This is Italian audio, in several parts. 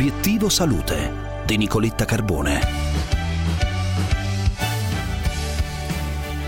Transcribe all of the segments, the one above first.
Obiettivo Salute di Nicoletta Carbone.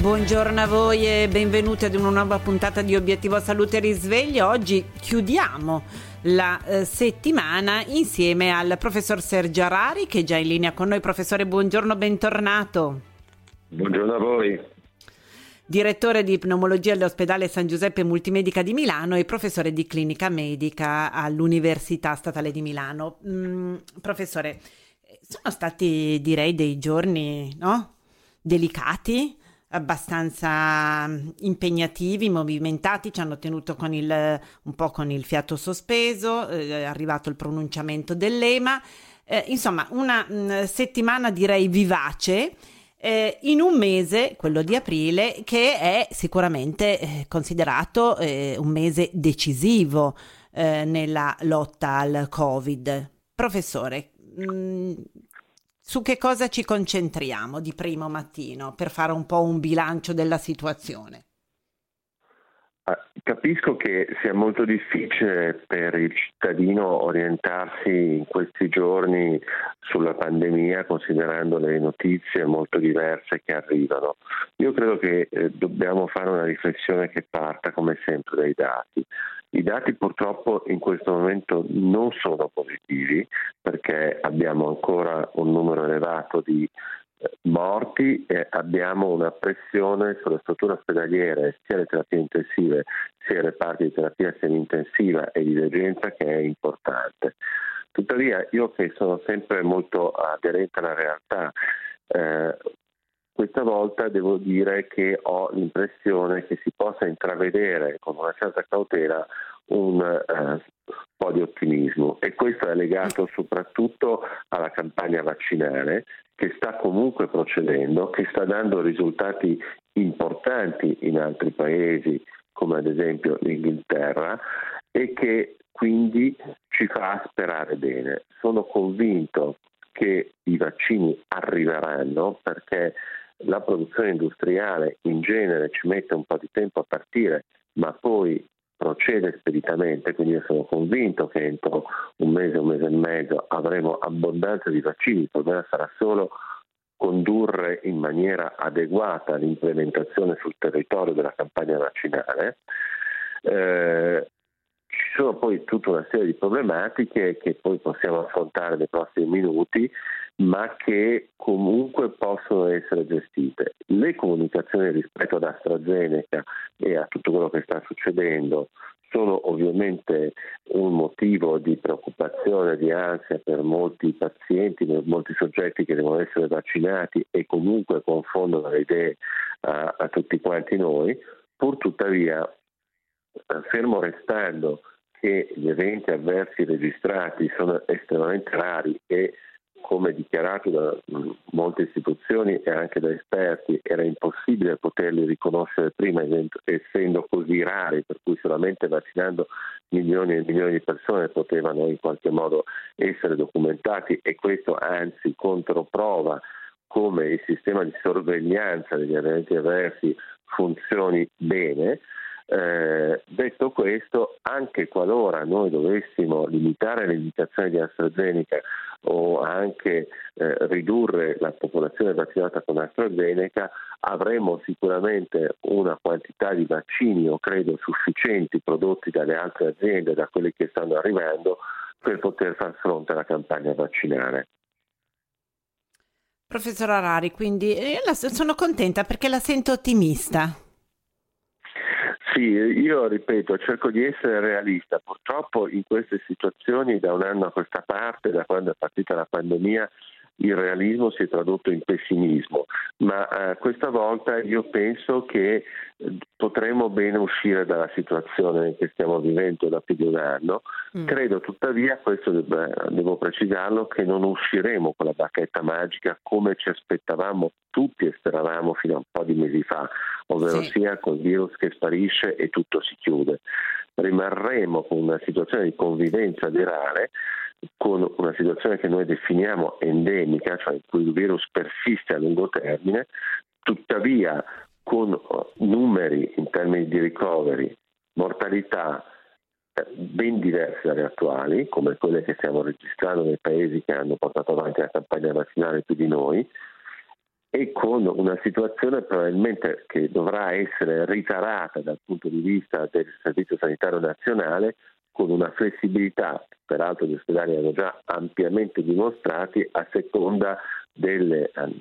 Buongiorno a voi e benvenuti ad una nuova puntata di Obiettivo Salute Risveglio. Oggi chiudiamo la eh, settimana insieme al professor Sergio Arari che è già in linea con noi. Professore, buongiorno, bentornato. Buongiorno a voi direttore di pneumologia all'ospedale San Giuseppe Multimedica di Milano e professore di clinica medica all'Università Statale di Milano. Mm, professore, sono stati direi dei giorni no? delicati, abbastanza impegnativi, movimentati, ci hanno tenuto il, un po' con il fiato sospeso, eh, è arrivato il pronunciamento dell'EMA, eh, insomma una mh, mm, settimana direi vivace eh, in un mese, quello di aprile, che è sicuramente eh, considerato eh, un mese decisivo eh, nella lotta al Covid. Professore, mh, mm, su che cosa ci concentriamo di primo mattino per fare un po' un bilancio della situazione? Capisco che sia molto difficile per il cittadino orientarsi in questi giorni sulla pandemia considerando le notizie molto diverse che arrivano. Io credo che eh, dobbiamo fare una riflessione che parta come sempre dai dati. I dati purtroppo in questo momento non sono positivi perché abbiamo ancora un numero elevato di morti e abbiamo una pressione sulle strutture ospedaliere, sia le terapie intensive, sia i reparti di terapia semi-intensiva e di urgenza che è importante. Tuttavia io che sono sempre molto aderente alla realtà, eh, questa volta devo dire che ho l'impressione che si possa intravedere con una certa cautela un eh, po' di ottimismo e questo è legato soprattutto alla campagna vaccinale che sta comunque procedendo, che sta dando risultati importanti in altri paesi come ad esempio l'Inghilterra e che quindi ci fa sperare bene. Sono convinto che i vaccini arriveranno perché la produzione industriale in genere ci mette un po' di tempo a partire, ma poi procede speditamente, quindi io sono convinto che entro un mese, un mese e mezzo avremo abbondanza di vaccini, il problema sarà solo condurre in maniera adeguata l'implementazione sul territorio della campagna vaccinale. Eh, ci sono poi tutta una serie di problematiche che poi possiamo affrontare nei prossimi minuti, ma che comunque possono essere gestite. Le comunicazioni rispetto ad AstraZeneca e a tutto quello che sta succedendo sono ovviamente un motivo di preoccupazione, di ansia per molti pazienti, per molti soggetti che devono essere vaccinati e comunque confondono le idee a, a tutti quanti noi. Pur tuttavia, fermo restando che gli eventi avversi registrati sono estremamente rari e come dichiarato da mm, molte istituzioni e anche da esperti, era impossibile poterli riconoscere prima, essendo così rari, per cui solamente vaccinando milioni e milioni di persone potevano in qualche modo essere documentati e questo anzi controprova come il sistema di sorveglianza degli eventi avversi funzioni bene. Eh, detto questo, anche qualora noi dovessimo limitare le indicazioni di AstraZeneca o anche eh, ridurre la popolazione vaccinata con AstraZeneca, avremo sicuramente una quantità di vaccini, o credo sufficienti, prodotti dalle altre aziende, da quelli che stanno arrivando, per poter far fronte alla campagna vaccinale. Professor Arari, quindi eh, sono contenta perché la sento ottimista. Sì, io ripeto, cerco di essere realista. Purtroppo in queste situazioni da un anno a questa parte, da quando è partita la pandemia, il realismo si è tradotto in pessimismo, ma eh, questa volta io penso che eh, potremo bene uscire dalla situazione che stiamo vivendo da più di un anno. Mm. Credo tuttavia, questo devo, devo precisarlo, che non usciremo con la bacchetta magica come ci aspettavamo tutti e speravamo fino a un po' di mesi fa, ovvero sì. sia col virus che sparisce e tutto si chiude. Rimarremo con una situazione di convivenza virale con una situazione che noi definiamo endemica, cioè in cui il virus persiste a lungo termine, tuttavia con uh, numeri in termini di ricoveri, mortalità ben diverse dalle attuali, come quelle che stiamo registrando nei paesi che hanno portato avanti la campagna vaccinale più di noi, e con una situazione probabilmente che dovrà essere ritarata dal punto di vista del Servizio Sanitario Nazionale con una flessibilità, peraltro gli ospedali hanno già ampiamente dimostrati, a seconda delle um,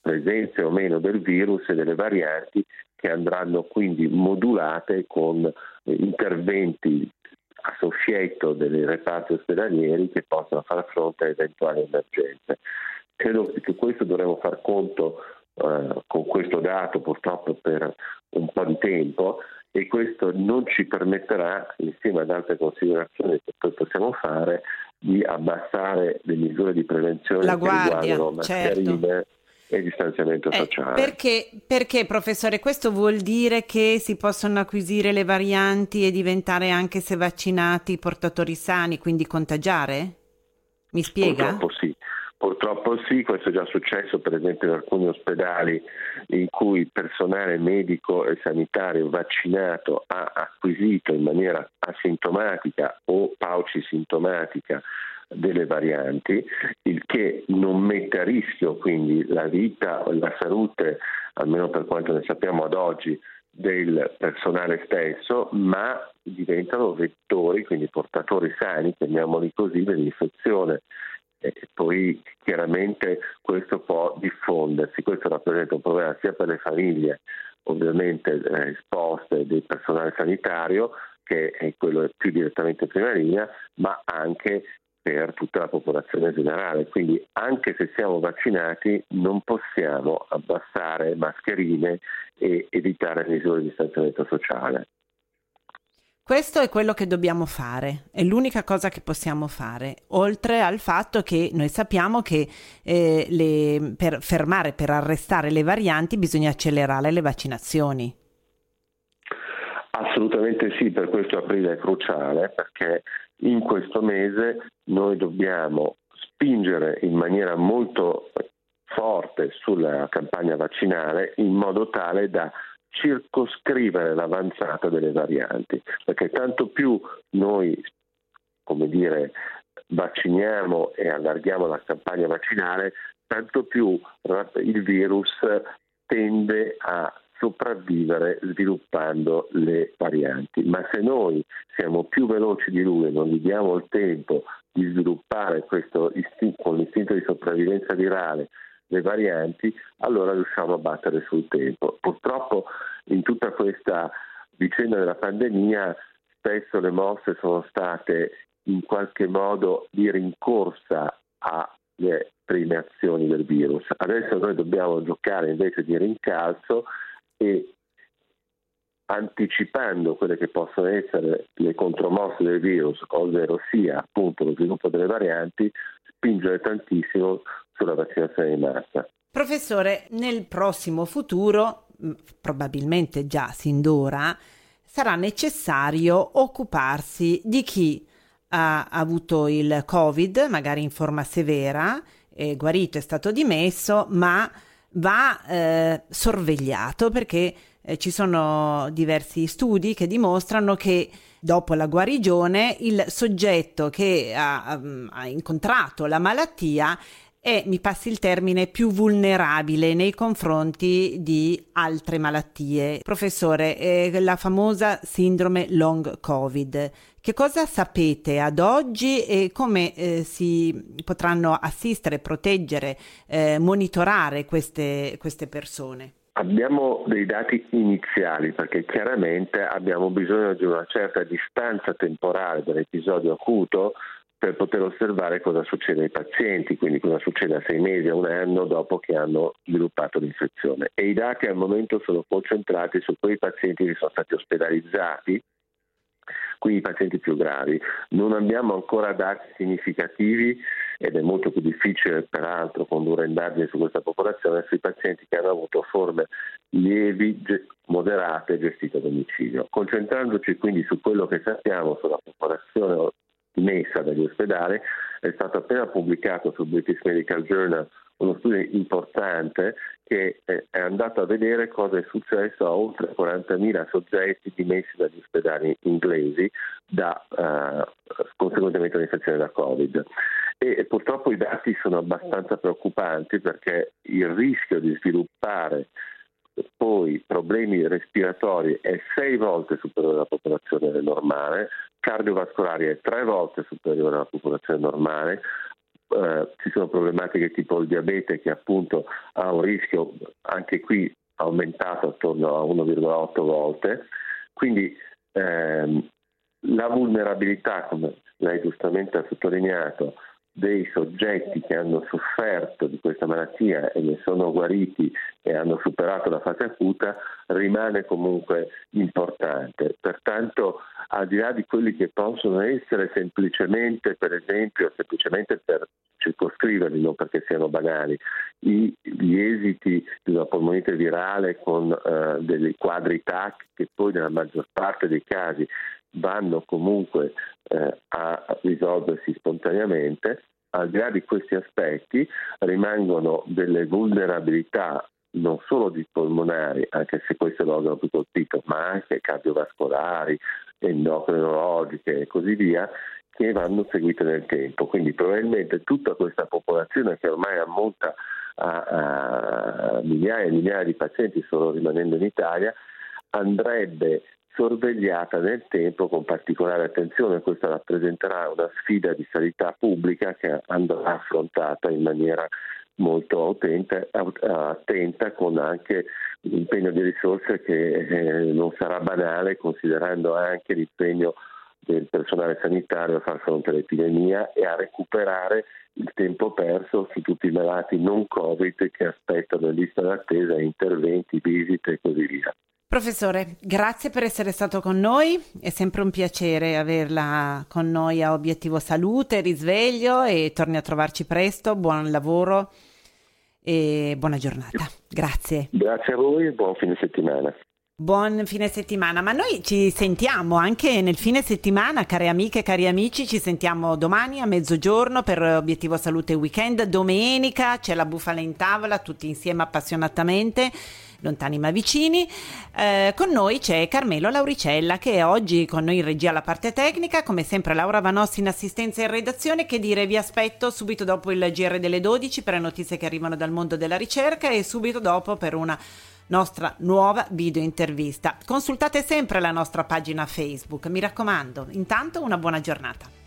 presenze o meno del virus e delle varianti che andranno quindi modulate con eh, interventi a soffietto dei reparti ospedalieri che possano far fronte a eventuali emergenze. Credo che questo dovremo far conto eh, con questo dato purtroppo per un po' di tempo e questo non ci permetterà, insieme ad altre considerazioni che poi possiamo fare, di abbassare le misure di prevenzione La che guardia, riguardano mascherine certo. e distanziamento Eh, sociale. perché, perché, professore, questo vuol dire che si possono acquisire le varianti e diventare anche se vaccinati portatori sani, quindi contagiare? Mi spiega? Purtroppo. Purtroppo sì, questo è già successo per esempio in alcuni ospedali in cui personale medico e sanitario vaccinato ha acquisito in maniera asintomatica o paucisintomatica delle varianti, il che non mette a rischio quindi la vita o la salute, almeno per quanto ne sappiamo ad oggi, del personale stesso, ma diventano vettori, quindi portatori sani, chiamiamoli così, dell'infezione e poi chiaramente questo può diffondersi, questo rappresenta un problema sia per le famiglie ovviamente eh, esposte del personale sanitario che è quello più direttamente in prima linea, ma anche per tutta la popolazione generale. Quindi anche se siamo vaccinati non possiamo abbassare mascherine e evitare misure di distanziamento sociale. Questo è quello che dobbiamo fare, è l'unica cosa che possiamo fare, oltre al fatto che noi sappiamo che eh, le, per fermare, per arrestare le varianti bisogna accelerare le vaccinazioni. Assolutamente sì, per questo aprile è cruciale perché in questo mese noi dobbiamo spingere in maniera molto forte sulla campagna vaccinale in modo tale da circoscrivere l'avanzata delle varianti, perché tanto più noi, come dire, vacciniamo e allarghiamo la campagna vaccinale, tanto più il virus tende a sopravvivere sviluppando le varianti. Ma se noi siamo più veloci di lui e non gli diamo il tempo di sviluppare questo istinto, con l'istinto di sopravvivenza virale le varianti, allora riusciamo a battere sul tempo. Purtroppo in tutta questa vicenda della pandemia spesso le mosse sono state in qualche modo di rincorsa alle prime azioni del virus. Adesso noi dobbiamo giocare invece di rincalzo e anticipando quelle che possono essere le contromosse del virus, ovvero sia appunto lo sviluppo delle varianti, spingere tantissimo sulla vaccinazione di massa. Professore, nel prossimo futuro, probabilmente già sin d'ora, sarà necessario occuparsi di chi ha avuto il Covid, magari in forma severa, è guarito, è stato dimesso, ma va eh, sorvegliato perché eh, ci sono diversi studi che dimostrano che dopo la guarigione il soggetto che ha, ha incontrato la malattia è, mi passi il termine, più vulnerabile nei confronti di altre malattie. Professore, eh, la famosa sindrome long covid, che cosa sapete ad oggi e come eh, si potranno assistere, proteggere, eh, monitorare queste, queste persone? Abbiamo dei dati iniziali perché chiaramente abbiamo bisogno di una certa distanza temporale dall'episodio acuto per poter osservare cosa succede ai pazienti, quindi cosa succede a sei mesi, a un anno dopo che hanno sviluppato l'infezione. E i dati al momento sono concentrati su quei pazienti che sono stati ospedalizzati, quindi i pazienti più gravi. Non abbiamo ancora dati significativi ed è molto più difficile peraltro condurre indagini su questa popolazione sui pazienti che hanno avuto forme lievi, moderate gestite a domicilio. Concentrandoci quindi su quello che sappiamo sulla popolazione messa dagli ospedali, è stato appena pubblicato sul British Medical Journal uno studio importante che è andato a vedere cosa è successo a oltre 40.000 soggetti dimessi dagli ospedali inglesi, da eh, conseguentemente all'infezione da Covid. E purtroppo i dati sono abbastanza preoccupanti perché il rischio di sviluppare poi problemi respiratori è sei volte superiore alla popolazione normale, cardiovascolari è tre volte superiore alla popolazione normale, eh, ci sono problematiche tipo il diabete che appunto ha un rischio anche qui aumentato attorno a 1,8 volte, quindi ehm, la vulnerabilità, come lei giustamente ha sottolineato, dei soggetti che hanno sofferto di questa malattia e ne sono guariti e hanno superato la fase acuta rimane comunque importante. Pertanto, al di là di quelli che possono essere semplicemente, per esempio, semplicemente per circoscriverli, non perché siano banali, gli esiti di una polmonite virale con eh, dei quadri TAC che poi nella maggior parte dei casi vanno comunque eh, a risolversi spontaneamente, al di là di questi aspetti rimangono delle vulnerabilità non solo di polmonari, anche se questo è l'organo più colpito, ma anche cardiovascolari, endocrinologiche e così via, che vanno seguite nel tempo. Quindi probabilmente tutta questa popolazione che ormai ammonta a, a migliaia e migliaia di pazienti solo rimanendo in Italia andrebbe sorvegliata nel tempo con particolare attenzione. Questa rappresenterà una sfida di sanità pubblica che andrà affrontata in maniera molto attenta, attenta con anche l'impegno di risorse che eh, non sarà banale considerando anche l'impegno del personale sanitario a far fronte all'epidemia e a recuperare il tempo perso su tutti i malati non Covid che aspettano in lista d'attesa interventi, visite e così via. Professore, grazie per essere stato con noi, è sempre un piacere averla con noi a Obiettivo Salute, risveglio e torni a trovarci presto, buon lavoro e buona giornata. Grazie. Grazie a voi e buon fine settimana. Buon fine settimana, ma noi ci sentiamo anche nel fine settimana, care amiche, cari amici, ci sentiamo domani a mezzogiorno per Obiettivo Salute Weekend, domenica c'è la bufala in tavola, tutti insieme appassionatamente, lontani ma vicini. Eh, con noi c'è Carmelo Lauricella che è oggi con noi in regia alla parte tecnica, come sempre Laura Vanossi in assistenza e in redazione, che dire vi aspetto subito dopo il GR delle 12 per le notizie che arrivano dal mondo della ricerca e subito dopo per una nostra nuova video intervista. Consultate sempre la nostra pagina Facebook, mi raccomando. Intanto una buona giornata.